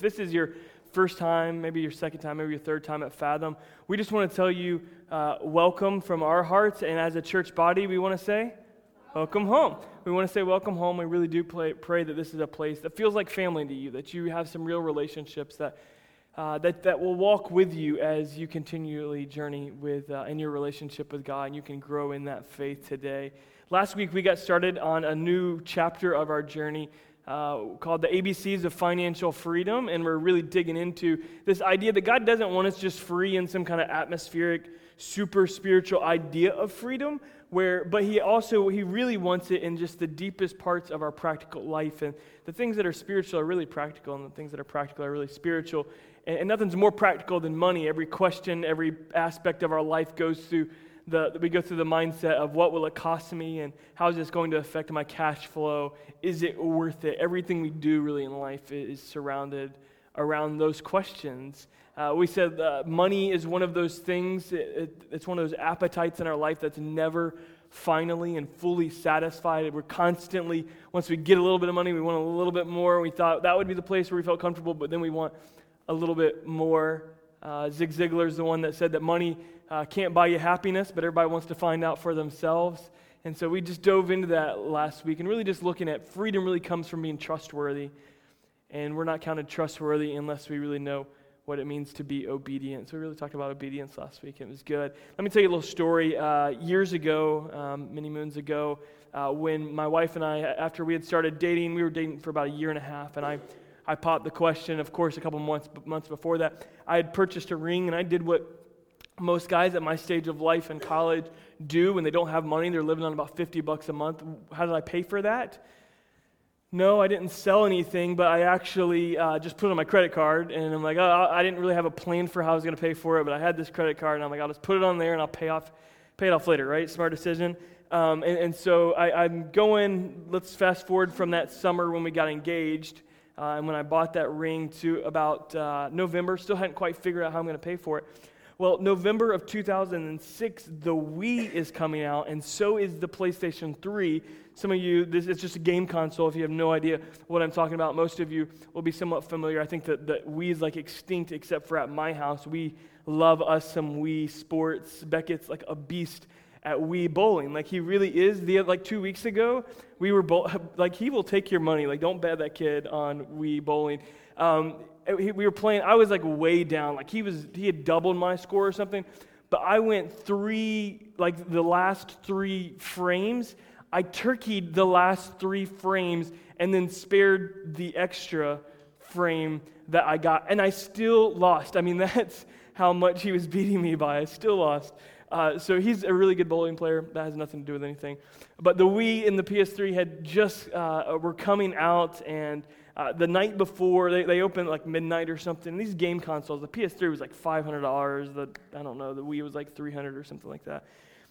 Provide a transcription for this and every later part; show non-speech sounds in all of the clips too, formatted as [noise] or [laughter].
If this is your first time, maybe your second time, maybe your third time at Fathom, we just want to tell you uh, welcome from our hearts. And as a church body, we want to say, welcome home. We want to say welcome home. We really do play, pray that this is a place that feels like family to you, that you have some real relationships that, uh, that, that will walk with you as you continually journey with, uh, in your relationship with God, and you can grow in that faith today. Last week, we got started on a new chapter of our journey uh, called the ABCs of Financial Freedom, and we're really digging into this idea that God doesn't want us just free in some kind of atmospheric, super spiritual idea of freedom, where, but He also, He really wants it in just the deepest parts of our practical life. And the things that are spiritual are really practical, and the things that are practical are really spiritual. And, and nothing's more practical than money. Every question, every aspect of our life goes through the, we go through the mindset of what will it cost me and how is this going to affect my cash flow? Is it worth it? Everything we do really in life is surrounded around those questions. Uh, we said uh, money is one of those things, it, it, it's one of those appetites in our life that's never finally and fully satisfied. We're constantly, once we get a little bit of money, we want a little bit more. We thought that would be the place where we felt comfortable, but then we want a little bit more. Uh, Zig is the one that said that money uh, can't buy you happiness, but everybody wants to find out for themselves. And so we just dove into that last week and really just looking at freedom really comes from being trustworthy. And we're not counted trustworthy unless we really know what it means to be obedient. So we really talked about obedience last week. It was good. Let me tell you a little story. Uh, years ago, um, many moons ago, uh, when my wife and I, after we had started dating, we were dating for about a year and a half, and I, I popped the question. Of course, a couple months months before that, I had purchased a ring, and I did what most guys at my stage of life in college do when they don't have money. They're living on about 50 bucks a month. How did I pay for that? No, I didn't sell anything, but I actually uh, just put it on my credit card. And I'm like, oh, I didn't really have a plan for how I was going to pay for it, but I had this credit card, and I'm like, I'll just put it on there and I'll pay off, pay it off later, right? Smart decision. Um, and, and, so I, am going, let's fast forward from that summer when we got engaged uh, and when I bought that ring to about uh, November. Still hadn't quite figured out how I'm going to pay for it. Well, November of 2006, the Wii is coming out, and so is the PlayStation 3. Some of you, this is just a game console. If you have no idea what I'm talking about, most of you will be somewhat familiar. I think that the Wii is like extinct, except for at my house. We love us some Wii sports. Beckett's like a beast at Wii bowling. Like he really is. The like two weeks ago, we were bowl- like he will take your money. Like don't bet that kid on Wii bowling. Um, we were playing, I was like way down. Like he was, he had doubled my score or something. But I went three, like the last three frames. I turkeyed the last three frames and then spared the extra frame that I got. And I still lost. I mean, [laughs] that's how much he was beating me by. I still lost. Uh, so he's a really good bowling player. That has nothing to do with anything. But the Wii and the PS3 had just uh, were coming out, and uh, the night before, they, they opened like midnight or something. These game consoles, the PS3 was like $500. The, I don't know, the Wii was like 300 or something like that.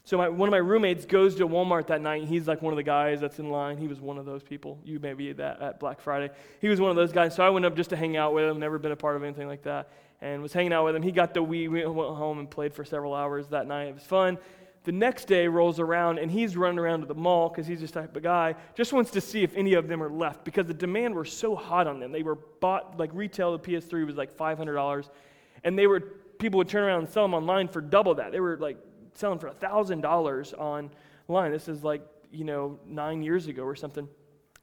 So my, one of my roommates goes to Walmart that night. He's like one of the guys that's in line. He was one of those people. You may be that at Black Friday. He was one of those guys. So I went up just to hang out with him. Never been a part of anything like that. And was hanging out with him. He got the Wii. We went home and played for several hours that night. It was fun. The next day rolls around and he's running around to the mall because he's this type of guy, just wants to see if any of them are left because the demand were so hot on them. They were bought, like retail, the PS3 was like $500. And they were, people would turn around and sell them online for double that. They were like selling for $1,000 online. This is like, you know, nine years ago or something.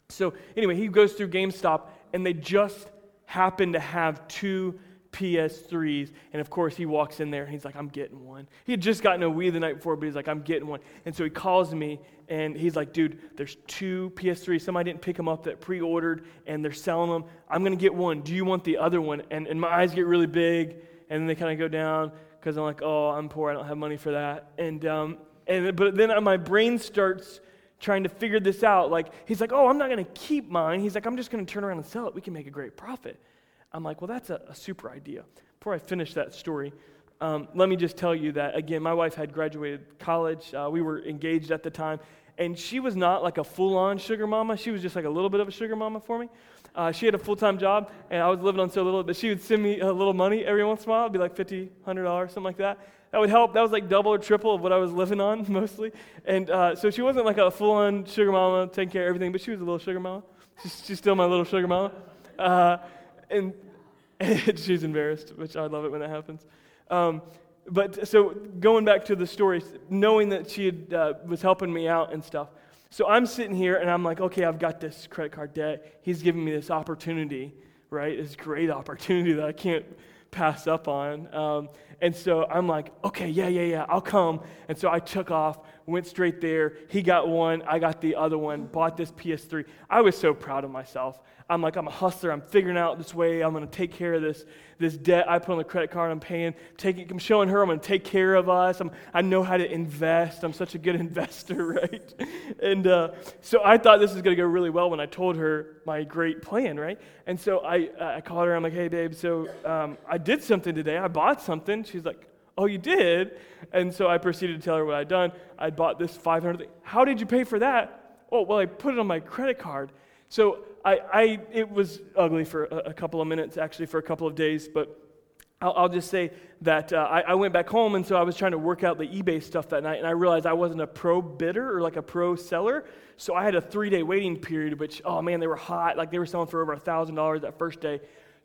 So anyway, he goes through GameStop and they just happen to have two PS3s. And of course, he walks in there and he's like, I'm getting one. He had just gotten a Wii the night before, but he's like, I'm getting one. And so he calls me and he's like, dude, there's two PS3s. Somebody didn't pick them up that pre ordered and they're selling them. I'm going to get one. Do you want the other one? And, and my eyes get really big and then they kind of go down because I'm like, oh, I'm poor. I don't have money for that. And, um, and but then my brain starts trying to figure this out. Like, he's like, oh, I'm not going to keep mine. He's like, I'm just going to turn around and sell it. We can make a great profit. I'm like, well, that's a, a super idea. Before I finish that story, um, let me just tell you that, again, my wife had graduated college. Uh, we were engaged at the time. And she was not like a full on sugar mama. She was just like a little bit of a sugar mama for me. Uh, she had a full time job, and I was living on so little, but she would send me a little money every once in a while. It'd be like $50, $100, something like that. That would help. That was like double or triple of what I was living on [laughs] mostly. And uh, so she wasn't like a full on sugar mama, taking care of everything, but she was a little sugar mama. She's, she's still my little sugar mama. Uh, And [laughs] she's embarrassed, which I love it when that happens. Um, but so going back to the story, knowing that she had, uh, was helping me out and stuff. So I'm sitting here and I'm like, okay, I've got this credit card debt. He's giving me this opportunity, right? This great [laughs] opportunity that I can't pass up on. Um, and so I'm like, okay, yeah, yeah, yeah, I'll come. And so I took off, went straight there. He got one, I got the other one, bought this PS3. I was so proud of myself. I'm like, I'm a hustler. I'm figuring out this way. I'm going to take care of this, this debt I put on the credit card. I'm paying, taking, I'm showing her I'm going to take care of us. I'm, I know how to invest. I'm such a good [laughs] investor, right? And uh, so I thought this was going to go really well when I told her my great plan, right? And so I, I called her. I'm like, hey, babe, so um, I did something today. I bought something. She's like, Oh, you did? And so I proceeded to tell her what I'd done. I'd bought this 500. How did you pay for that? Oh, well, I put it on my credit card. So I, I, it was ugly for a, a, couple of minutes, actually, for a couple of days, but I'll, I'll just say that uh, I, I, went back home, and so I was trying to work out the eBay stuff that night, and I realized I wasn't a pro bidder or like a pro seller, so I had a three day waiting period, which, oh man, they were hot. Like they were selling for over $1,000 that first day.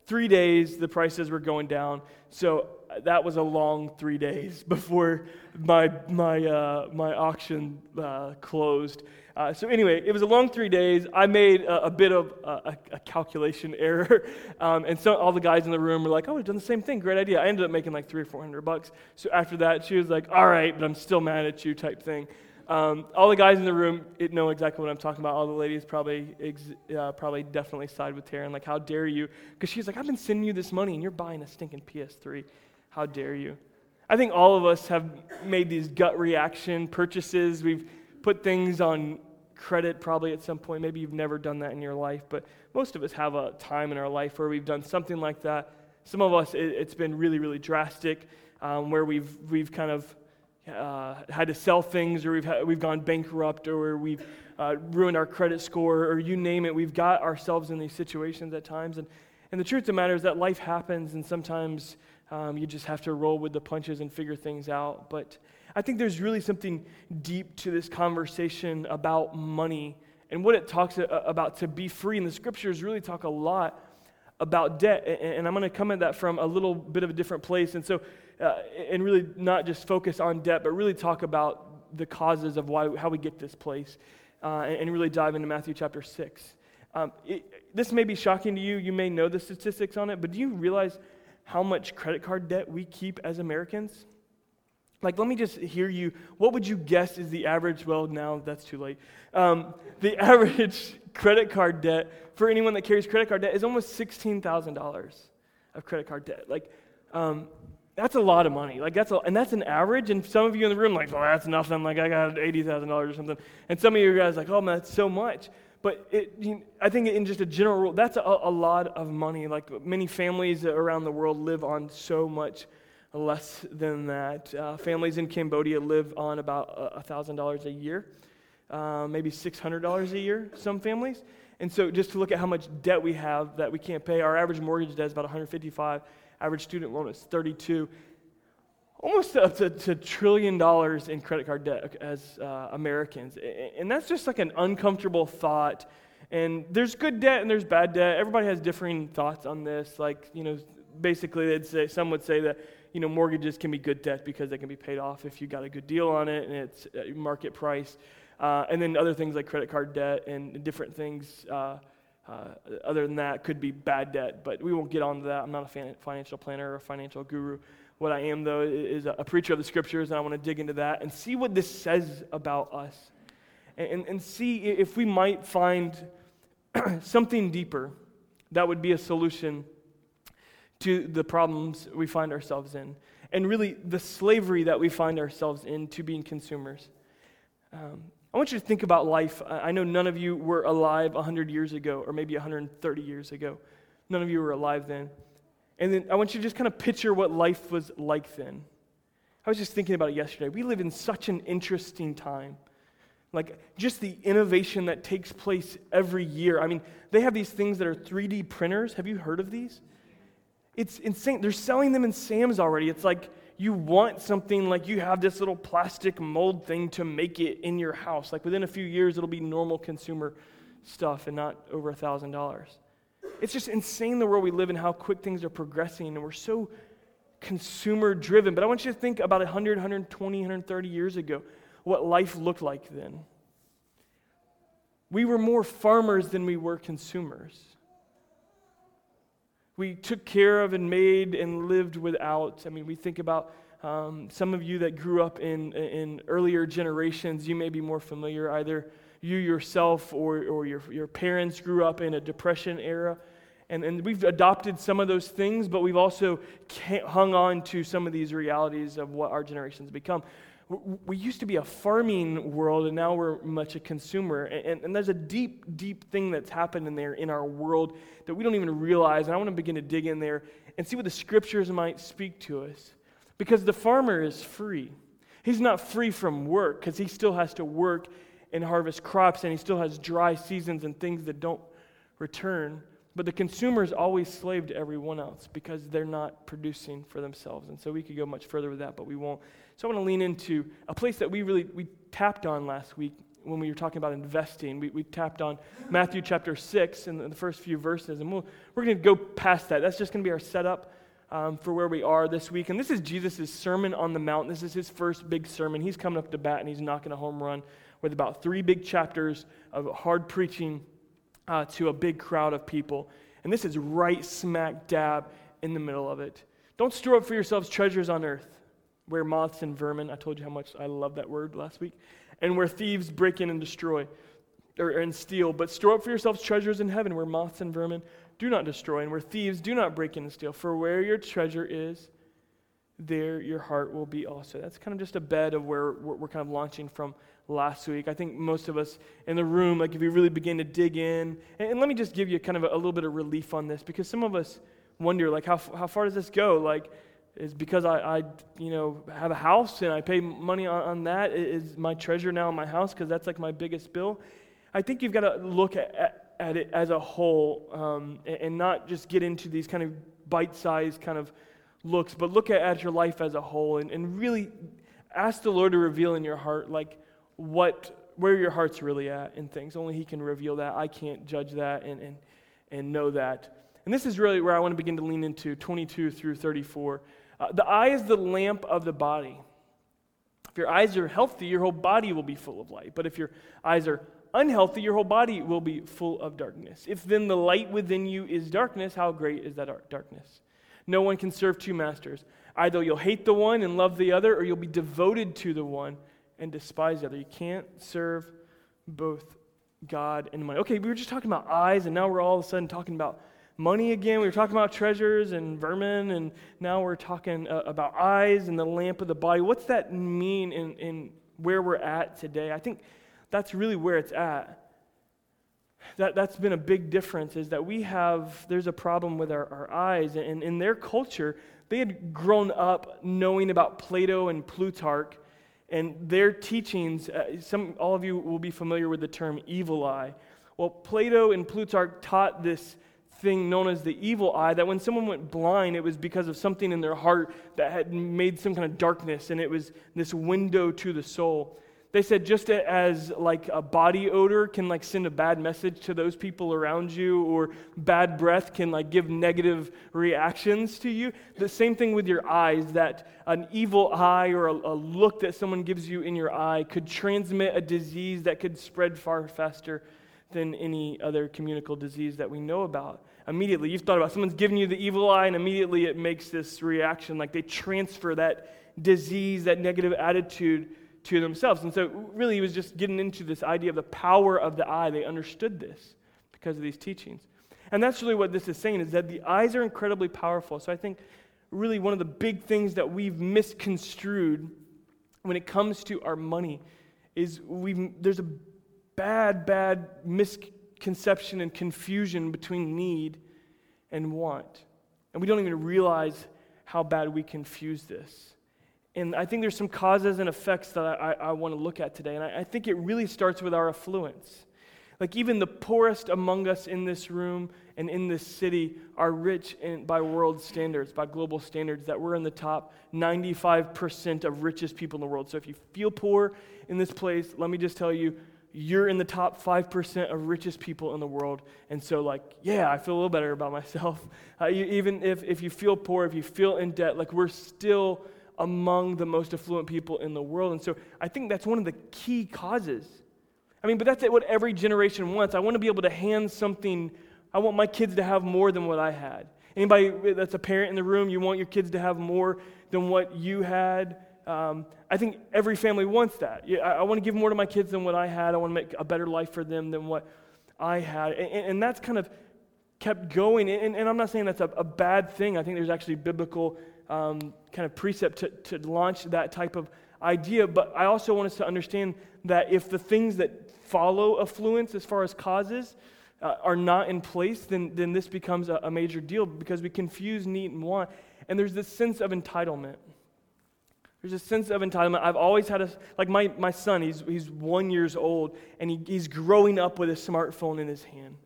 Three days, the prices were going down. So that was a long three days [laughs] before my, my, uh, my auction uh, closed. Uh, so anyway, it was a long three days. I made a, a bit of a, a calculation [laughs] error, um, and so all the guys in the room were like, "Oh, we've done the same thing. Great idea." I ended up making like three or four hundred bucks. So after that, she was like, "All right, but I'm still mad at you," type thing. Um, all the guys in the room know exactly what I'm talking about. All the ladies probably, ex- uh, probably definitely side with Taryn. Like, how dare you? Because she's like, I've been sending you this money, and you're buying a stinking PS3. How dare you? I think all of us have made these gut reaction purchases. We've put things on credit probably at some point. Maybe you've never done that in your life, but most of us have a time in our life where we've done something like that. Some of us, it, has been really, really drastic, um, where we've, we've kind of uh, had to sell things, or we've, had, we've gone bankrupt, or we've uh, ruined our credit score, or you name it. We've got ourselves in these situations at times. And, and the truth of the matter is that life happens, and sometimes um, you just have to roll with the punches and figure things out. But I think there's really something deep to this conversation about money and what it talks about to be free. And the scriptures really talk a lot about debt. And I'm going to come at that from a little bit of a different place. And so, uh, and really not just focus on debt, but really talk about the causes of why, how we get this place uh, and really dive into Matthew chapter 6. Um, it, this may be shocking to you. You may know the statistics on it, but do you realize how much credit card debt we keep as Americans? Like, let me just hear you. What would you guess is the average? Well, now that's too late. Um, the [laughs] average credit card debt for anyone that carries credit card debt is almost $16,000 of credit card debt. Like, um, that's a lot of money. Like, that's a, and that's an average. And some of you in the room, like, well, that's nothing. Like, I got $80,000 or something. And some of you guys, like, oh, man, that's so much. But it, you know, I think in just a general rule, that's a, a lot of money. Like, many families around the world live on so much less than that. Uh, families in Cambodia live on about $1,000 a year, uh, maybe $600 a year, some families. And so just to look at how much debt we have that we can't pay, our average mortgage debt is about 155, average student loan is 32, almost up to, to trillion dollars in credit card debt as uh, Americans. And that's just like an uncomfortable thought. And there's good debt and there's bad debt. Everybody has differing thoughts on this. Like, you know, basically they'd say, some would say that you know, mortgages can be good debt because they can be paid off if you got a good deal on it and it's market price. Uh, and then other things like credit card debt and different things uh, uh, other than that could be bad debt. But we won't get onto that. I'm not a financial planner or a financial guru. What I am, though, is a preacher of the scriptures, and I want to dig into that and see what this says about us and, and see if we might find [clears throat] something deeper that would be a solution to the problems we find ourselves in, and really the slavery that we find ourselves in to being consumers. Um, I want you to think about life. I know none of you were alive 100 years ago, or maybe 130 years ago. None of you were alive then. And then I want you to just kind of picture what life was like then. I was just thinking about it yesterday. We live in such an interesting time. Like, just the innovation that takes place every year. I mean, they have these things that are 3D printers. Have you heard of these? It's insane. They're selling them in Sam's already. It's like you want something like you have this little plastic mold thing to make it in your house. Like within a few years, it'll be normal consumer stuff and not over a $1,000. It's just insane the world we live in, how quick things are progressing, and we're so consumer driven. But I want you to think about 100, 120, 130 years ago, what life looked like then. We were more farmers than we were consumers. We took care of and made and lived without. I mean, we think about um, some of you that grew up in, in earlier generations, you may be more familiar. Either you yourself or, or your, your parents grew up in a depression era. And, and we've adopted some of those things, but we've also hung on to some of these realities of what our generation's become. We used to be a farming world, and now we're much a consumer. And, and there's a deep, deep thing that's happened in there in our world that we don't even realize. And I want to begin to dig in there and see what the scriptures might speak to us. Because the farmer is free. He's not free from work because he still has to work and harvest crops, and he still has dry seasons and things that don't return. But the consumer is always slave to everyone else because they're not producing for themselves. And so we could go much further with that, but we won't. So I want to lean into a place that we really we tapped on last week when we were talking about investing. We, we tapped on Matthew chapter 6 in the first few verses, and we'll, we're going to go past that. That's just going to be our setup um, for where we are this week. And this is Jesus' Sermon on the Mount. This is his first big sermon. He's coming up to bat and he's knocking a home run with about three big chapters of hard preaching uh, to a big crowd of people. And this is right smack dab in the middle of it. Don't store up for yourselves treasures on earth where moths and vermin, I told you how much I love that word last week, and where thieves break in and destroy or, and steal, but store up for yourselves treasures in heaven where moths and vermin do not destroy, and where thieves do not break in and steal. For where your treasure is, there your heart will be also. That's kind of just a bed of where we're kind of launching from last week. I think most of us in the room, like if we really begin to dig in, and, let me just give you kind of a, a, little bit of relief on this, because some of us wonder, like, how, how far does this go? Like, is because I, I, you know, have a house and I pay money on, on that, is my treasure now in my house because that's like my biggest bill? I think you've got to look at, at, at it as a whole um, and, and not just get into these kind of bite-sized kind of looks, but look at, at your life as a whole and, and really ask the Lord to reveal in your heart, like, what, where your heart's really at in things. Only He can reveal that. I can't judge that and, and, and know that. And this is really where I want to begin to lean into 22 through 34. Uh, the eye is the lamp of the body. If your eyes are healthy, your whole body will be full of light. But if your eyes are unhealthy, your whole body will be full of darkness. If then the light within you is darkness, how great is that darkness? No one can serve two masters. Either you'll hate the one and love the other, or you'll be devoted to the one and despise the other. You can't serve both God and money. Okay, we were just talking about eyes, and now we're all of a sudden talking about money again. We were talking about treasures and vermin, and now we're talking uh, about eyes and the lamp of the body. What's that mean in, in where we're at today? I think that's really where it's at. That, that's been a big difference is that we have, there's a problem with our, our eyes. And in their culture, they had grown up knowing about Plato and Plutarch and their teachings, uh, some, all of you will be familiar with the term evil eye. Well, Plato and Plutarch taught this thing known as the evil eye that when someone went blind, it was because of something in their heart that had made some kind of darkness, and it was this window to the soul. They said just as like a body odor can like send a bad message to those people around you or bad breath can like give negative reactions to you, the same thing with your eyes that an evil eye or a, a look that someone gives you in your eye could transmit a disease that could spread far faster than any other communicable disease that we know about. Immediately, you've thought about someone's giving you the evil eye, and immediately it makes this reaction. Like they transfer that disease, that negative attitude to themselves. And so, really, he was just getting into this idea of the power of the eye. They understood this because of these teachings. And that's really what this is saying is that the eyes are incredibly powerful. So, I think really one of the big things that we've misconstrued when it comes to our money is we there's a bad, bad misconception and confusion between need and want. And we don't even realize how bad we confuse this. And I think there's some causes and effects that I, I, I want to look at today. And I, I think it really starts with our affluence. Like, even the poorest among us in this room and in this city are rich in, by world standards, by global standards, that we're in the top 95% of richest people in the world. So, if you feel poor in this place, let me just tell you, you're in the top 5% of richest people in the world. And so, like, yeah, I feel a little better about myself. [laughs] Uh, you, even if, if you feel poor, if you feel in debt, like, we're still among the most affluent people in the world. And so, I think that's one of the key causes. I mean, but that's what every generation wants. I want to be able to hand something, I want my kids to have more than what I had. Anybody that's a parent in the room, you want your kids to have more than what you had? Um, I think every family wants that. I, I want to give more to my kids than what I had. I want to make a better life for them than what I had. And, and that's kind of kept going. And, and I'm not saying that's a, a, bad thing. I think there's actually biblical um, kind of precept to, to launch that type of idea. But I also want us to understand that if the things that follow affluence as far as causes uh, are not in place, then, then this becomes a, a major deal because we confuse need and want. And there's this sense of entitlement. There's a sense of entitlement. I've always had a, like my, my son, he's, he's one years old, and he, he's growing up with a smartphone in his hand.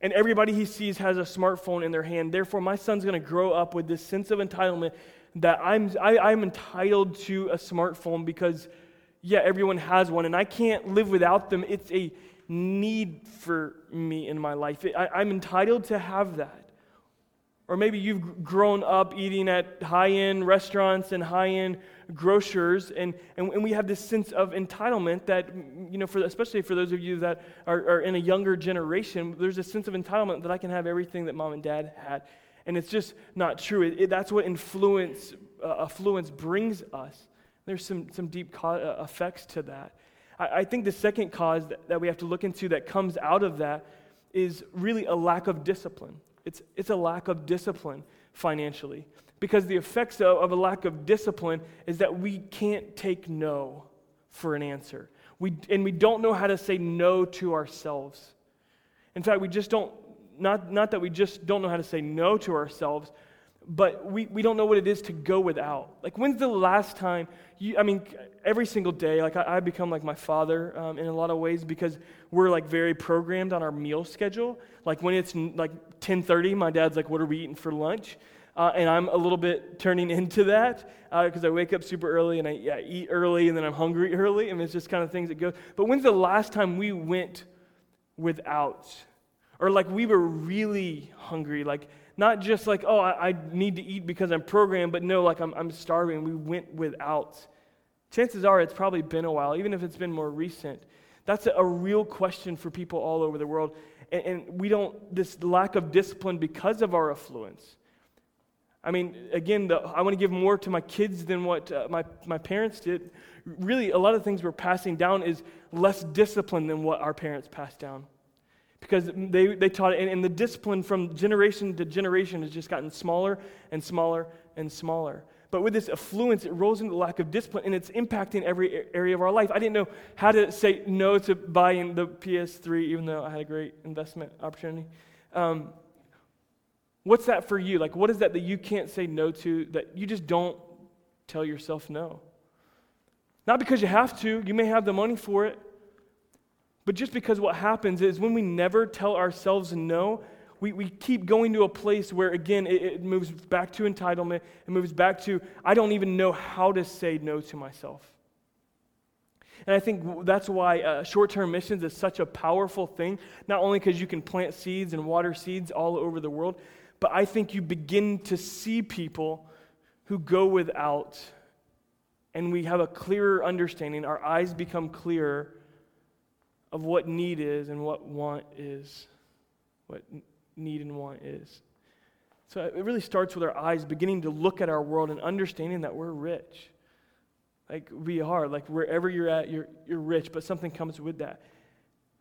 And everybody he sees has a smartphone in their hand. Therefore, my son's going to grow up with this sense of entitlement that I'm, I, am i am entitled to a smartphone because, yeah, everyone has one, and I can't live without them. It's a need for me in my life. I, I'm entitled to have that. Or maybe you've grown up eating at high end restaurants and high end grocers, and, and, and, we have this sense of entitlement that, you know, for, especially for those of you that are, are in a younger generation, there's a sense of entitlement that I can have everything that mom and dad had. And it's just not true. It, it, that's what influence, uh, affluence brings us. There's some, some deep co- uh, effects to that. I, I, think the second cause that, that we have to look into that comes out of that is really a lack of discipline. It's, it's a lack of discipline financially. Because the effects of, of a lack of discipline is that we can't take no for an answer. We, and we don't know how to say no to ourselves. In fact, we just don't, not, not that we just don't know how to say no to ourselves, but we, we don't know what it is to go without. Like, when's the last time you, I mean, every single day, like, I, I become like my father um, in a lot of ways because we're like very programmed on our meal schedule. Like, when it's like 10:30, my dad's like, "What are we eating for lunch?" Uh, and I'm a little bit turning [laughs] into that because uh, I wake up super early and I yeah, eat early and then I'm hungry [laughs] early. Mean, it's just kind of things that go. But when's the last time we went without? Or like we were really hungry, like not just like, oh, I, I need to eat because I'm programmed, but no, like I'm, I'm starving. We went without. Chances are it's probably been a while, even if it's been more recent. That's a, a real question for people all over the world. And, and we don't, this lack of discipline because of our affluence. I mean, again, the, I want to give more to my kids than what uh, my, my parents did. Really, a lot of things we're passing down is less discipline than what our parents passed down because they, they taught and, and the discipline from generation to generation has just gotten smaller and smaller and smaller. But with this affluence, it rolls into lack of discipline, and it's impacting every area of our life. I didn't know how to say no to buying the PS3, even though I had a great investment opportunity. Um, what's that for you? Like, what is that that you can't say no to, that you just don't tell yourself no? Not because you have to, you may have the money for it, but just because what happens is when we never tell ourselves no, we, we keep going to a place where, again, it, it moves back to entitlement. It moves back to, I don't even know how to say no to myself. And I think that's why uh, short term missions is such a powerful thing, not only because you can plant seeds and water seeds all over the world, but I think you begin to see people who go without, and we have a clearer understanding. Our eyes become clearer of what need is and what want is, what need and want is. So it really starts with our eyes beginning to look at our world and understanding that we're rich. Like we are, like wherever you're at, you're, you're rich, but something comes with that.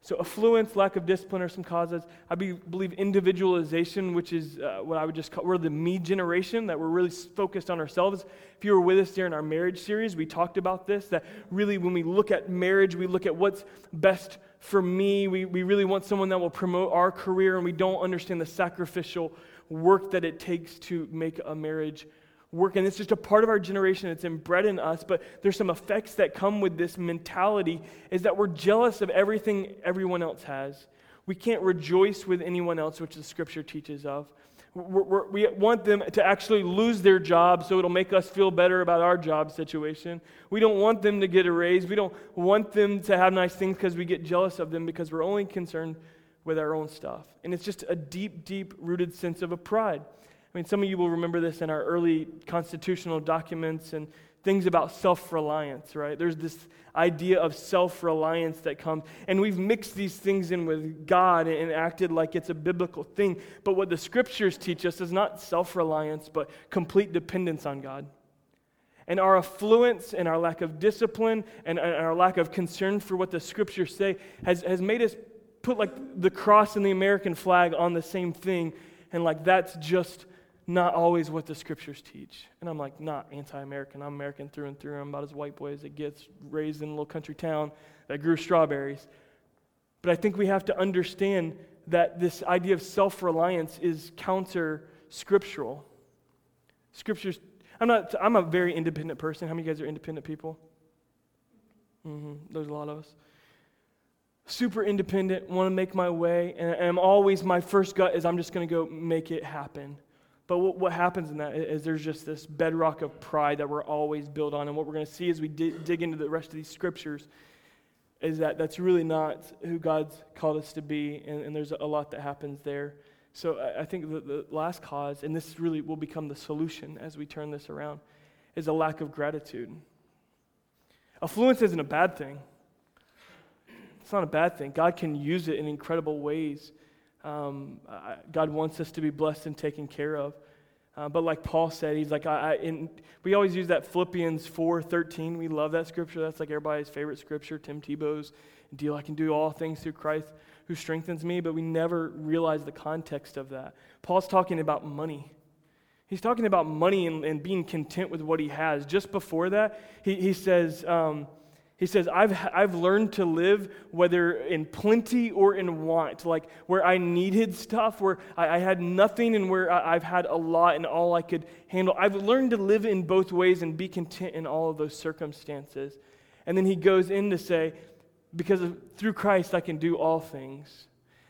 So, affluence, lack of discipline are some causes. I be, believe individualization, which is uh, what I would just call, we're the me generation, that we're really focused on ourselves. If you were with us during our marriage series, we talked about this, that really when we look at marriage, we look at what's best for me. We, we really want someone that will promote our career, and we don't understand the sacrificial work that it takes to make a marriage work. And it's just a part of our generation. It's inbred in us. But there's some effects that come with this mentality is that we're jealous of everything everyone else has. We can't rejoice with anyone else, which the scripture teaches of. We're, we're, we want them to actually lose their job so it'll make us feel better about our job situation. We don't want them to get a raise. We don't want them to have nice things because we get jealous of them because we're only concerned with our own stuff. And it's just a deep, deep rooted sense of a pride. I mean, some of you will remember this in our early constitutional documents and things about self reliance, right? There's this idea of self reliance that comes, and we've mixed these things in with God and acted like it's a biblical thing. But what the scriptures teach us is not self reliance, but complete dependence on God. And our affluence and our lack of discipline and our lack of concern for what the scriptures say has, has made us put like the cross and the American flag on the same thing. And like that's just not always what the scriptures teach. And I'm like, not anti American. I'm American through and through. I'm about as white boy as it gets, raised in a little country town that grew strawberries. But I think we have to understand that this idea of self reliance is counter scriptural. Scriptures, I'm, not, I'm a very independent person. How many of you guys are independent people? Mm-hmm. There's a lot of us. Super independent, want to make my way, and I'm always, my first gut is I'm just going to go make it happen. But what, what, happens in that is there's just this bedrock of pride that we're always built on. And what we're going to see as we dig, dig into the rest of these scriptures is that that's really not who God's called us to be. And, and there's a lot that happens there. So I, I think the, the last cause, and this really will become the solution as we turn this around, is a lack of gratitude. Affluence isn't a bad thing. It's not a bad thing. God can use it in incredible ways. Um, God wants us to be blessed and taken care of. Uh, but like Paul said, he's like, I, I we always use that Philippians 4.13. We love that scripture. That's like everybody's favorite scripture. Tim Tebow's deal, I can do all things through Christ who strengthens me, but we never realize the context of that. Paul's talking about money. He's talking about money and, and being content with what he has. Just before that, he, he says, um, he says, I've, I've learned to live whether in plenty or in want, like where I needed stuff, where I, I had nothing, and where I, I've had a lot and all I could handle. I've learned to live in both ways and be content in all of those circumstances. And then he goes in to say, because of, through Christ I can do all things.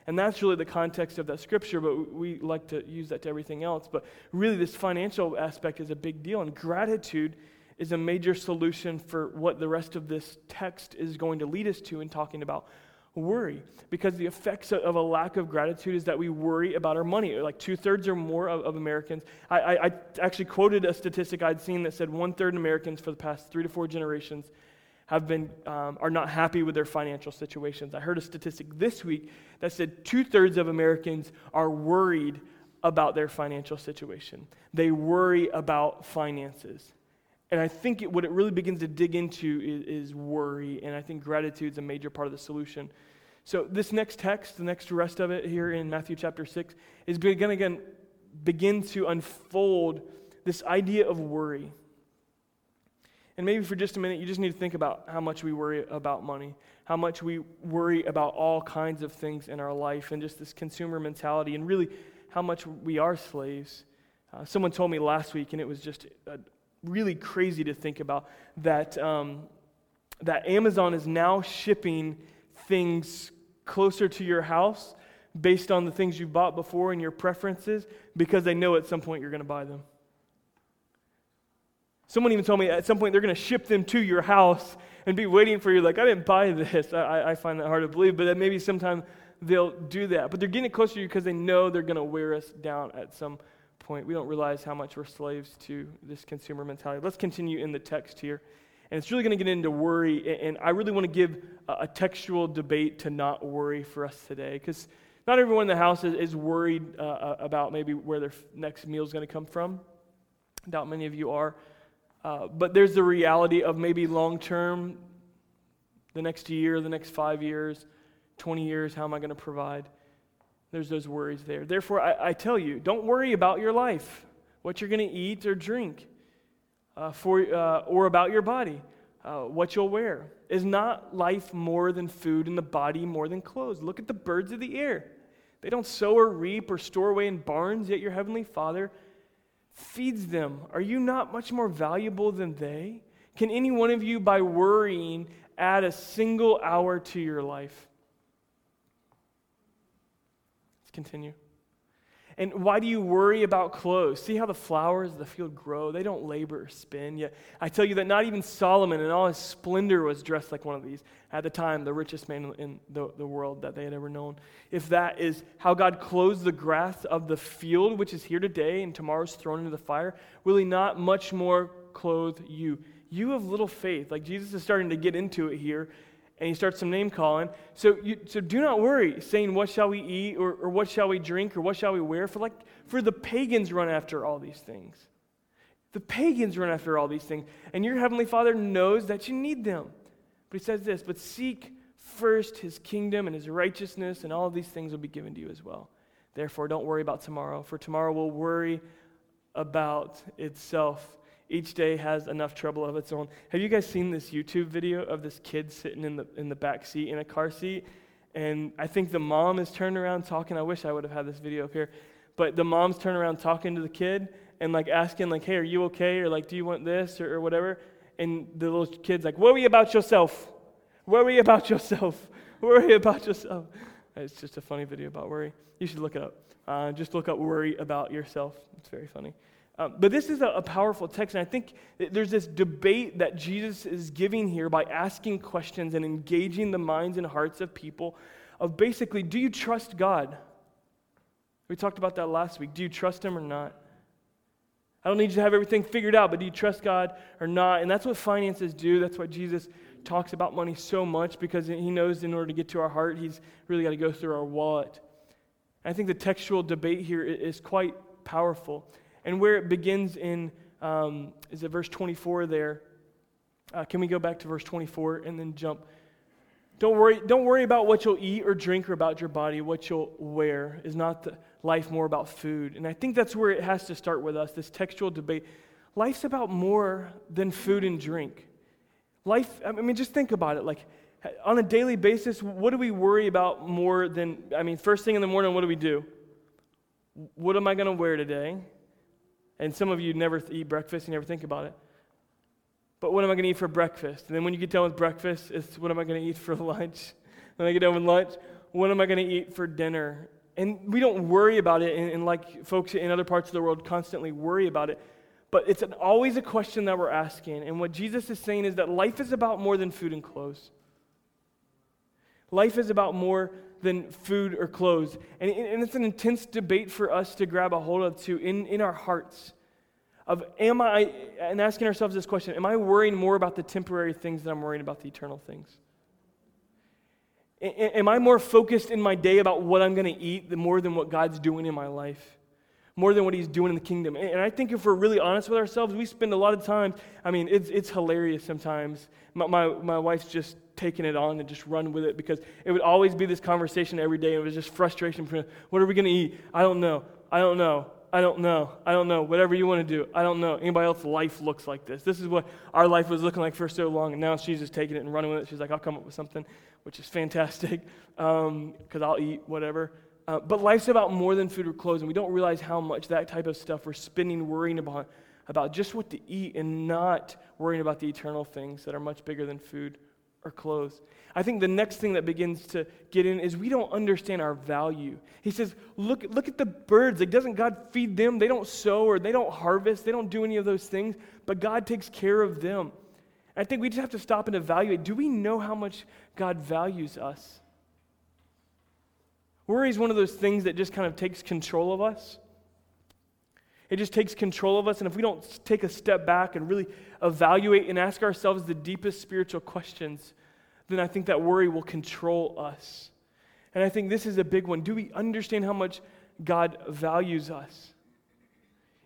And that's really the context of that scripture, but we like to use that to everything else. But really, this financial aspect is a big deal, and gratitude is a major solution for what the rest of this text is going to lead us to in talking about worry. Because the effects of a lack of gratitude is that we worry about our money. Like two thirds or more of, of Americans. I, I, I, actually quoted a statistic I'd seen that said one third of Americans for the past three to four generations have been um, are not happy with their financial situations. I heard a statistic this week that said two thirds of Americans are worried about their financial situation. They worry about finances. And I think it, what it really begins to dig into is, is worry, and I think gratitude is a major part of the solution. So, this next text, the next rest of it here in Matthew chapter 6, is going to begin to unfold this idea of worry. And maybe for just a minute, you just need to think about how much we worry about money, how much we worry about all kinds of things in our life, and just this consumer mentality, and really how much we are slaves. Uh, someone told me last week, and it was just really crazy to think about that, um, that Amazon is now shipping things closer to your house based on the things you bought before and your preferences because they know at some point you're going to buy them. Someone even told me at some point they're going to ship them to your house and be waiting for you, like, I didn't buy this. I, I find that hard to believe, but that maybe sometime they'll do that. But they're getting closer to you because they know they're going to wear us down at some point. We don't realize how much we're slaves to this consumer mentality. Let's continue in the text here. And it's really going to get into worry. And I really want to give a textual debate to not worry for us today. Because not everyone in the house is, worried uh, uh, about maybe where their next meal is going to come from. I doubt many of you are. Uh, but there's the reality of maybe long term, the next year, the next five years, 20 years, how am I going to provide? There's those worries there. Therefore, I, I tell you, don't worry about your life, what you're going to eat or drink, uh, for, uh, or about your body, uh, what you'll wear. Is not life more than food and the body more than clothes? Look at the birds of the air. They don't sow or reap or store away in barns, yet your heavenly Father feeds them. Are you not much more valuable than they? Can any one of you, by worrying, add a single hour to your life? Continue. And why do you worry about clothes? See how the flowers of the field grow? They don't labor or spin. Yet I tell you that not even Solomon in all his splendor was dressed like one of these. At the time, the richest man in the, the world that they had ever known. If that is how God clothes the grass of the field, which is here today and tomorrow's thrown into the fire, will he not much more clothe you? You have little faith. Like Jesus is starting to get into it here and he starts some name calling. So, you, so do not worry, saying, What shall we eat, or, or what shall we drink, or what shall we wear? For, like, for the pagans run after all these things. The pagans run after all these things, and your heavenly Father knows that you need them. But he says this, But seek first his kingdom and his righteousness, and all these things will be given to you as well. Therefore, don't worry about tomorrow, for tomorrow will worry about itself each day has enough trouble of its own. Have you guys seen this YouTube video of this kid sitting in the, in the back seat in a car seat? And I think the mom is turning around talking. I wish I would have had this video up here. But the mom's turning around talking to the kid and like asking, like, hey, are you okay? Or like, do you want this? Or, or whatever. And the little kid's like, worry about yourself. Worry about yourself. [laughs] Worry about yourself. It's just a funny video about worry. You should look it up. Uh, just look up worry about yourself. It's very funny. Um, but this is a, a, powerful text, and I think there's this debate that Jesus is giving here by asking questions and engaging the minds and hearts of people of basically, do you trust God? We talked about that last week. Do you trust Him or not? I don't need you to have everything figured out, but do you trust God or not? And that's what finances do. That's why Jesus talks about money so much because He knows in order to get to our heart, He's really got to go through our wallet. I think the textual debate here is quite powerful and where it begins in, um, is it verse 24 there? Uh, can we go back to verse 24 and then jump? Don't worry, don't worry about what you'll eat or drink or about your body. What you'll wear is not life more about food. And I think that's where it has to start with us, this textual debate. Life's about more than food and drink. Life, I mean, just think about it. Like, on a daily basis, what do we worry about more than, I mean, first thing in the morning, what do we do? What am I going to wear today? And some of you never eat breakfast, you never think about it. But what am I going to eat for breakfast? And then when you get done with breakfast, it's what am I going to eat for [laughs] lunch? When I get done with lunch, what am I going to eat for dinner? And we don't worry about it, and, and like folks in other parts of the world constantly worry about it. But it's an, always a question that we're asking. And what Jesus is saying is that life is about more than food and clothes. Life is about more than food or clothes. And, and it's an intense debate for us to grab a hold of, too, in, in our hearts. Of am I, and asking ourselves this question Am I worrying more about the temporary things than I'm worrying about the eternal things? Am I more focused in my day about what I'm going to eat more than what God's doing in my life? More than what He's doing in the kingdom? And I think if we're really honest with ourselves, we spend a lot of time, I mean, it's, it's hilarious sometimes. My, my, my wife's just taking it on and just run with it because it would always be this conversation every day. And it was just frustration. What are we going to eat? I don't know. I don't know. I don't know. I don't know. Whatever you want to do. I don't know. Anybody else's life looks like this. This is what our life was looking like for so long, and now she's just taking it and running with it. She's like, I'll come up with something, which is fantastic because [laughs] um, I'll eat whatever. Uh, but life's about more than food or clothes, and we don't realize how much that type of stuff we're spending worrying about, about just what to eat and not worrying about the eternal things that are much bigger than food or clothes. I think the next thing that begins to get in is we don't understand our value. He says, look, look at the birds. Like, doesn't God feed them? They don't sow or they don't harvest. They don't do any of those things, but God takes care of them. I think we just have to stop and evaluate do we know how much God values us? Worry is one of those things that just kind of takes control of us. It just takes control of us. And if we don't take a step back and really evaluate and ask ourselves the deepest spiritual questions, then I think that worry will control us. And I think this is a big one. Do we understand how much God values us?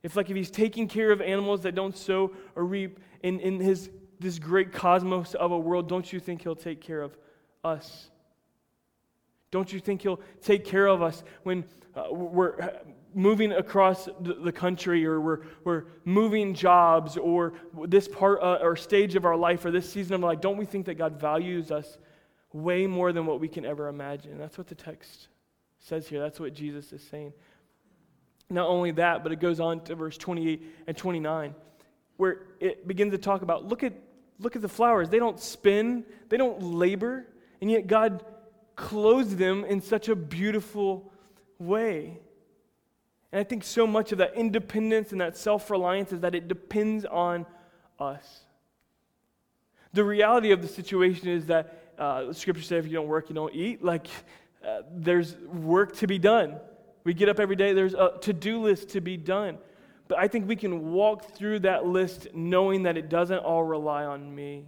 If, like, if He's taking care of animals that don't sow or reap in, in His this great cosmos of a world, don't you think He'll take care of us? Don't you think He'll take care of us when uh, we're moving across the country or we're, we're moving jobs or this part uh, or stage of our life or this season of our life, don't we think that God values us way more than what we can ever imagine? That's what the text says here. That's what Jesus is saying. Not only that, but it goes on to verse 28 and 29, where it begins to talk about look at, look at the flowers. They don't spin, they don't labor, and yet God clothes them in such a beautiful way. And I think so much of that independence and that self reliance is that it depends on us. The reality of the situation is that uh, scripture says if you don't work, you don't eat. Like, uh, there's work to be done. We get up every day, there's a to do list to be done. But I think we can walk through that list knowing that it doesn't all rely on me.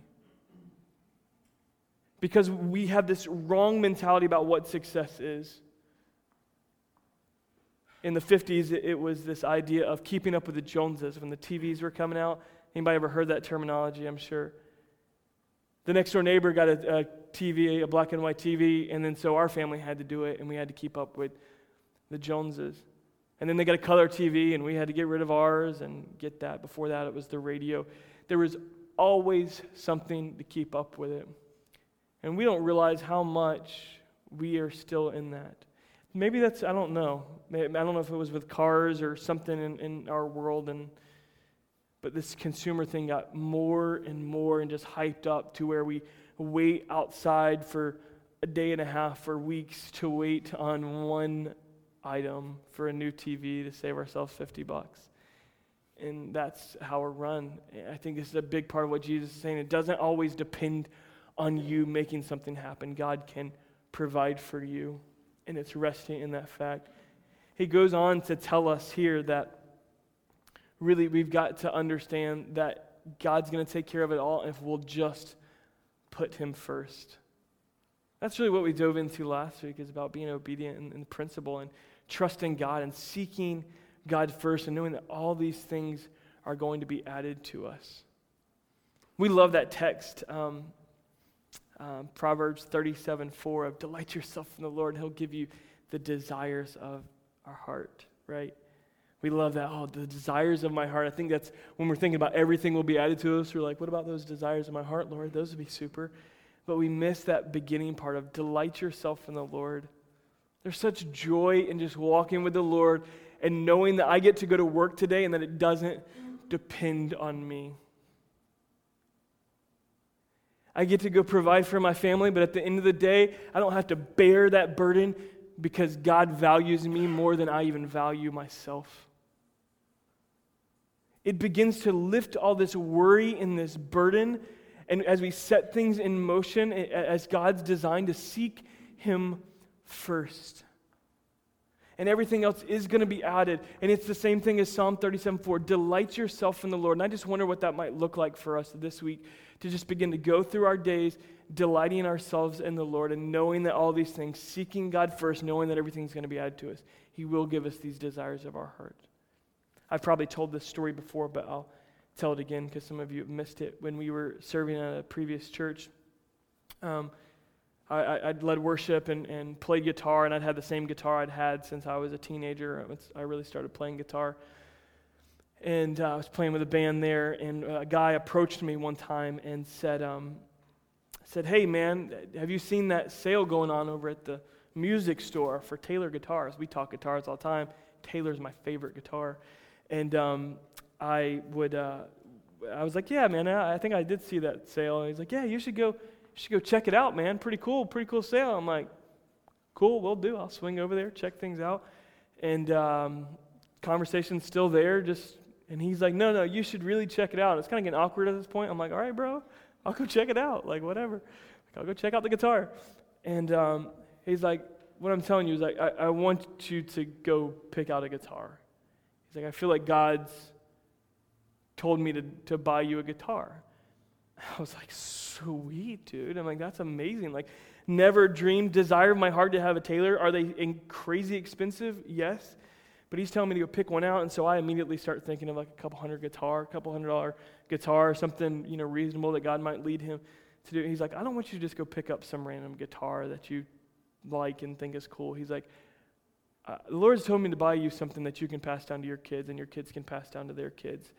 Because we have this wrong mentality about what success is. In the 50s, it was this idea of keeping up with the Joneses when the TVs were coming out. Anybody ever heard that terminology? I'm sure. The next door neighbor got a, a TV, a black and white TV, and then so our family had to do it, and we had to keep up with the Joneses. And then they got a color TV, and we had to get rid of ours and get that. Before that, it was the radio. There was always something to keep up with it. And we don't realize how much we are still in that. Maybe that's, I don't know. I don't know if it was with cars or something in, in our world. And, but this consumer thing got more and more and just hyped up to where we wait outside for a day and a half for weeks to wait on one item for a new TV to save ourselves 50 bucks. And that's how we're run. I think this is a big part of what Jesus is saying. It doesn't always depend on you making something happen, God can provide for you. And it's resting in that fact. He goes on to tell us here that really we've got to understand that God's going to take care of it all if we'll just put Him first. That's really what we dove into last week is about being obedient in, in principle and trusting God and seeking God first and knowing that all these things are going to be added to us. We love that text, um, um, Proverbs 37 4 of delight yourself in the Lord, He'll give you the desires of our heart, right? We love that. Oh, the desires of my heart. I think that's when we're thinking about everything will be added to us. We're like, what about those desires of my heart, Lord? Those would be super. But we miss that beginning part of delight yourself in the Lord there's such joy in just walking with the Lord and knowing that I get to go to work today and that it doesn't depend on me. I get to go provide for my family, but at the end of the day, I don't have to bear that burden because God values me more than I even value myself. It begins to lift all this worry and this burden. And as we set things in motion, as God's designed to seek Him first. And everything else is going to be added. And it's the same thing as Psalm 37 4. Delight yourself in the Lord. And I just wonder what that might look like for us this week to just begin to go through our days, delighting ourselves in the Lord and knowing that all these things, seeking God first, knowing that everything's going to be added to us. He will give us these desires of our heart. I've probably told this story before, but I'll tell it again because some of you have missed it. When we were serving at a previous church, um, I, would led worship and, and played guitar, and I'd had the same guitar I'd had since I was a teenager. I really started playing guitar. And uh, I was playing with a band there, and a guy approached me one time and said, um, said, Hey, man, have you seen that sale going on over at the music store for Taylor guitars? We talk guitars all the time. Taylor's my favorite guitar. And um, I would, uh, I was like, Yeah, man, I think I did see that sale. And he's like, Yeah, you should go should go check it out, man. Pretty cool, pretty cool sale. I'm like, cool, we'll do. I'll swing over there, check things out. And um, conversation's still there, just and he's like, no, no, you should really check it out. It's kind of getting awkward at this point. I'm like, all right, bro, I'll go check it out. Like, whatever. Like, I'll go check out the guitar. And um, he's like, what I'm telling you is like, I, I want you to go pick out a guitar. He's like, I feel like God's told me to, to buy you a guitar. [laughs] I was like, sweet, dude. I'm like, that's amazing. Like, never dreamed, desire of my heart to have a Taylor. Are they crazy expensive? Yes. But he's telling me to go pick one out, and so I immediately start thinking of like a couple hundred guitar, a couple hundred dollar guitar, something you know reasonable that God might lead him to do. He's like, I don't want you to just go pick up some random guitar that you like and think is cool. He's like, uh, the Lord's told me to buy you something that you can pass down to your kids, and your kids can pass down to their kids,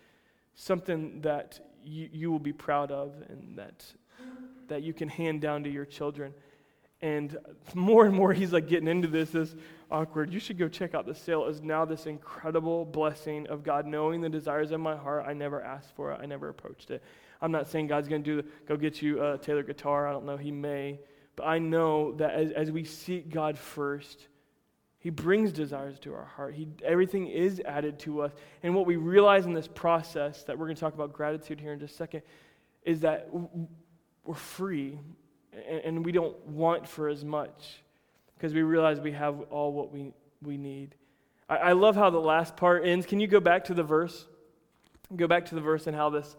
something that you, you will be proud of and that, that you can hand down to your children. And more and more, he's like getting into this, this awkward. You should go check out the sale. Is now this incredible blessing of God knowing the desires of my heart. I never asked for it. I never approached it. I'm not saying God's going to do go get you a Taylor guitar. I don't know. He may, but I know that as, as we seek God first, He brings desires to our heart. He, everything is added to us. And what we realize in this process that we're going to talk about gratitude here in just a second is that we're free and, and we don't want for as much because we realize we have all what we, we need. I, I love how the last part ends. Can you go back to the verse? Go back to the verse and how this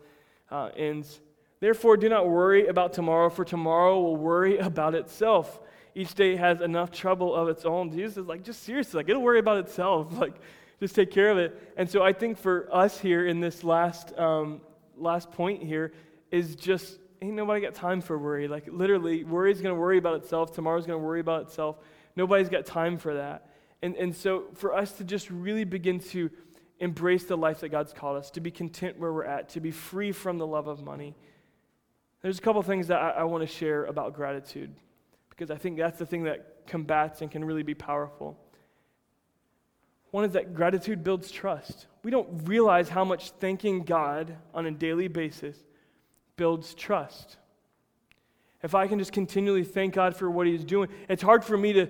uh, ends. Therefore, do not worry about tomorrow, for tomorrow will worry [laughs] about itself each day has enough trouble of its own. Jesus is like, just seriously, like, it'll worry about itself. [laughs] Like, just take care of it. And so I think for us here in this last, um, last point here is just, ain't nobody got time for worry. Like, literally, worry is going to worry about itself. Tomorrow's to worry about itself. Nobody's got time for that. And, and so for us to just really begin to embrace the life that God's called us, to be content where we're at, to be free from the love of money. There's a couple things that I, I want to share about gratitude because I think that's the thing that combats and can really be powerful. One is that gratitude builds trust. We don't realize how much thanking God on a daily basis builds trust. If I can just continually thank God for what He's doing, it's hard for me to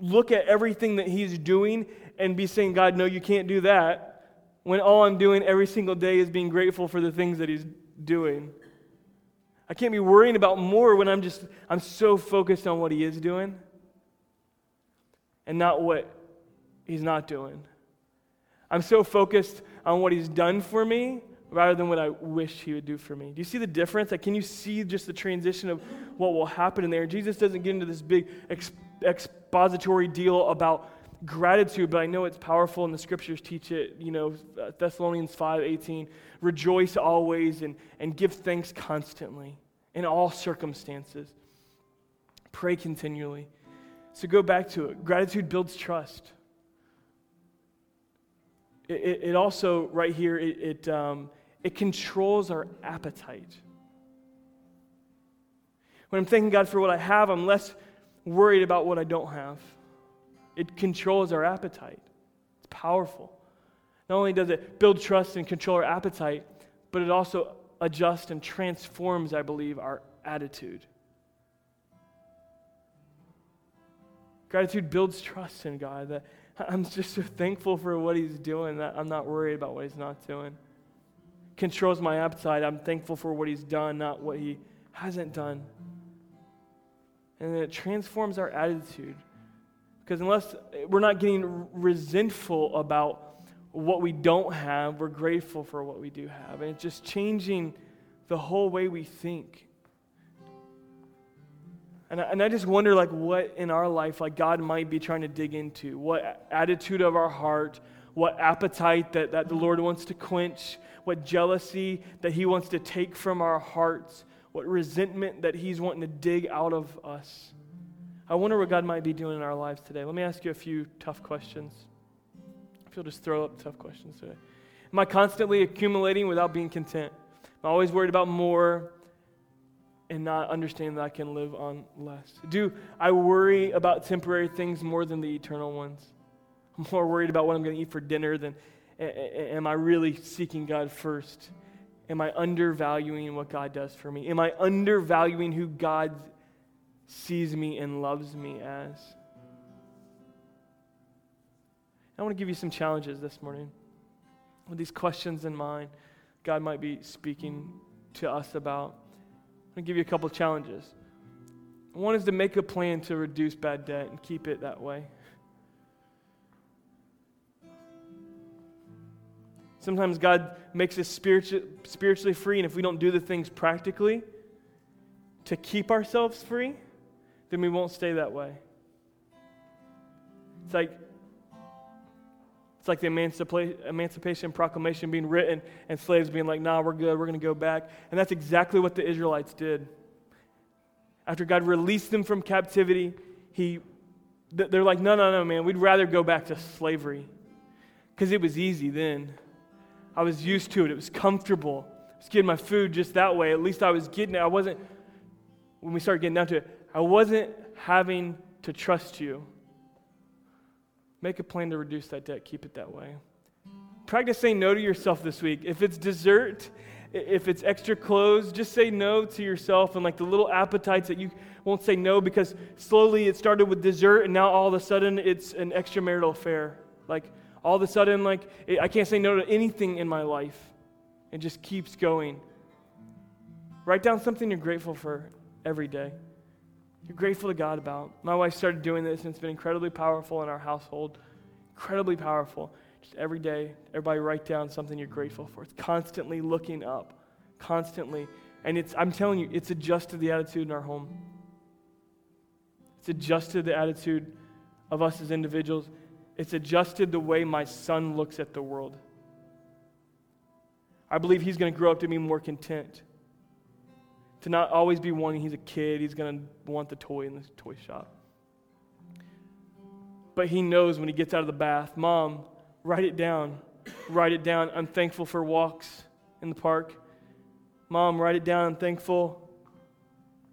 look at everything that He's doing and be saying, God, no, you can't do that, when all I'm doing every single day is being grateful for the things that He's doing. I can't be worrying about more when I'm just, I'm so focused on what he is doing and not what he's not doing. I'm so focused on what he's done for me rather than what I wish he would do for me. Do you see the difference? Like, can you see just the transition of what will happen in there? Jesus doesn't get into this big expository deal about gratitude, but I know it's powerful and the scriptures teach it. You know, uh, Thessalonians 5 18, rejoice always and, and give thanks constantly in all circumstances. Pray continually. So go back to it. Gratitude builds trust. It, it, it also, right here, it, it, um, it controls our appetite. When I'm thanking God for what I have, I'm less worried about what I don't have. It controls our appetite. It's powerful. Not only does it build trust and control our appetite, but it also adjusts and transforms, I believe, our attitude. Gratitude builds trust in God. That I'm just so thankful for what He's doing that I'm not worried about what He's not doing. Controls my appetite. I'm thankful for what He's done, not what He hasn't done. And then it transforms our attitude. Because unless we're not getting resentful about what we don't have, we're grateful for what we do have. And it's just changing the whole way we think. And I, and I just wonder, like, what in our life, like, God might be trying to dig into. What attitude of our heart, what appetite that, that the Lord wants to quench, what jealousy that He wants to take from our hearts, what resentment that He's wanting to dig out of us. I wonder what God might be doing in our lives today. Let me ask you a few tough questions. You'll just throw up tough questions today. Am I constantly accumulating without being content? Am I'm always worried about more and not understanding that I can live on less. Do I worry about temporary things more than the eternal ones? I'm more worried about what I'm going to eat for dinner than am I really seeking God first? Am I undervaluing what God does for me? Am I undervaluing who God sees me and loves me as. I want to give you some challenges this morning. With these questions in mind, God might be speaking to us about. I'm going to give you a couple challenges. One is to make a plan to reduce bad debt and keep it that way. Sometimes God makes us spiritually free, and if we don't do the things practically to keep ourselves free, then we won't stay that way. It's like it's like the Emancipation Proclamation being written and slaves being like, nah, we're good, we're going to go back. And that's exactly what the Israelites did. After God released them from captivity, he, they're like, no, no, no, man, we'd rather go back to slavery because it was easy then. I was used to it, it was comfortable. I was getting my food just that way. At least I was getting it. I wasn't, when we started getting down to it, I wasn't having to trust you. Make a plan to reduce that debt. Keep it that way. Practice saying no to yourself this week. If it's dessert, if it's extra clothes, just say no to yourself and like the little appetites that you won't say no because slowly it started with dessert and now all of a sudden it's an extramarital affair. Like all of a sudden, like I can't say no to anything in my life. It just keeps going. Write down something you're grateful for every day. You're grateful to God about. My wife started doing this and it's been incredibly powerful in our household. Incredibly powerful. Just every day, everybody write down something you're grateful for. It's constantly looking up, constantly. And it's, I'm telling you, it's adjusted the attitude in our home. It's adjusted the attitude of us as individuals. It's adjusted the way my son looks at the world. I believe he's going to grow up to be more content. To not always be wanting he's a kid, he's going to want the toy in the toy shop. But he knows when he gets out of the bath, Mom, Write it down. Write it down. I'm thankful for walks in the park. Mom, write it down. I'm thankful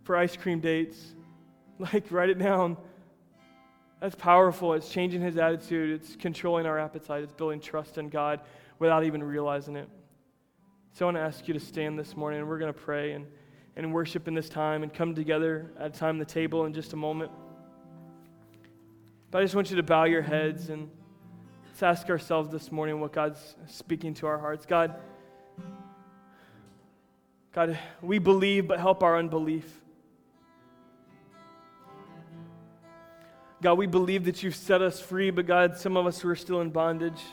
for ice cream dates. [laughs] Like, write it down. That's powerful. It's changing his attitude, it's controlling our appetite, it's building trust in God without even realizing it. So I want to ask you to stand this morning, and we're going to pray and, and worship in this time and come together at a time the table in just a moment. But I just want you to bow your heads and. Let's ask ourselves this morning what God's speaking to our hearts. God, God, we believe, but help our unbelief. God, we believe that you've set us free, but God, some of us who are still in bondage.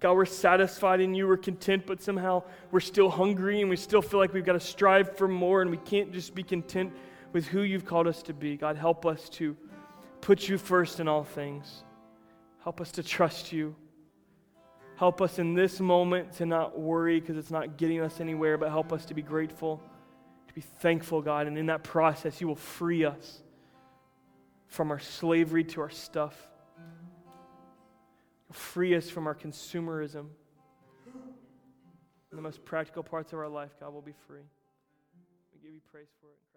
God, we're satisfied in you, we're content, but somehow we're still hungry and we still feel like we've got to strive for more and we can't just be content with who you've called us to be. God, help us to put you first in all things. Help us to trust you. Help us in this moment to not worry because it's not getting us anywhere, but help us to be grateful, to be thankful, God. And in that process, you will free us from our slavery to our stuff. Free us from our consumerism. In the most practical parts of our life, God will be free. We give you praise for it.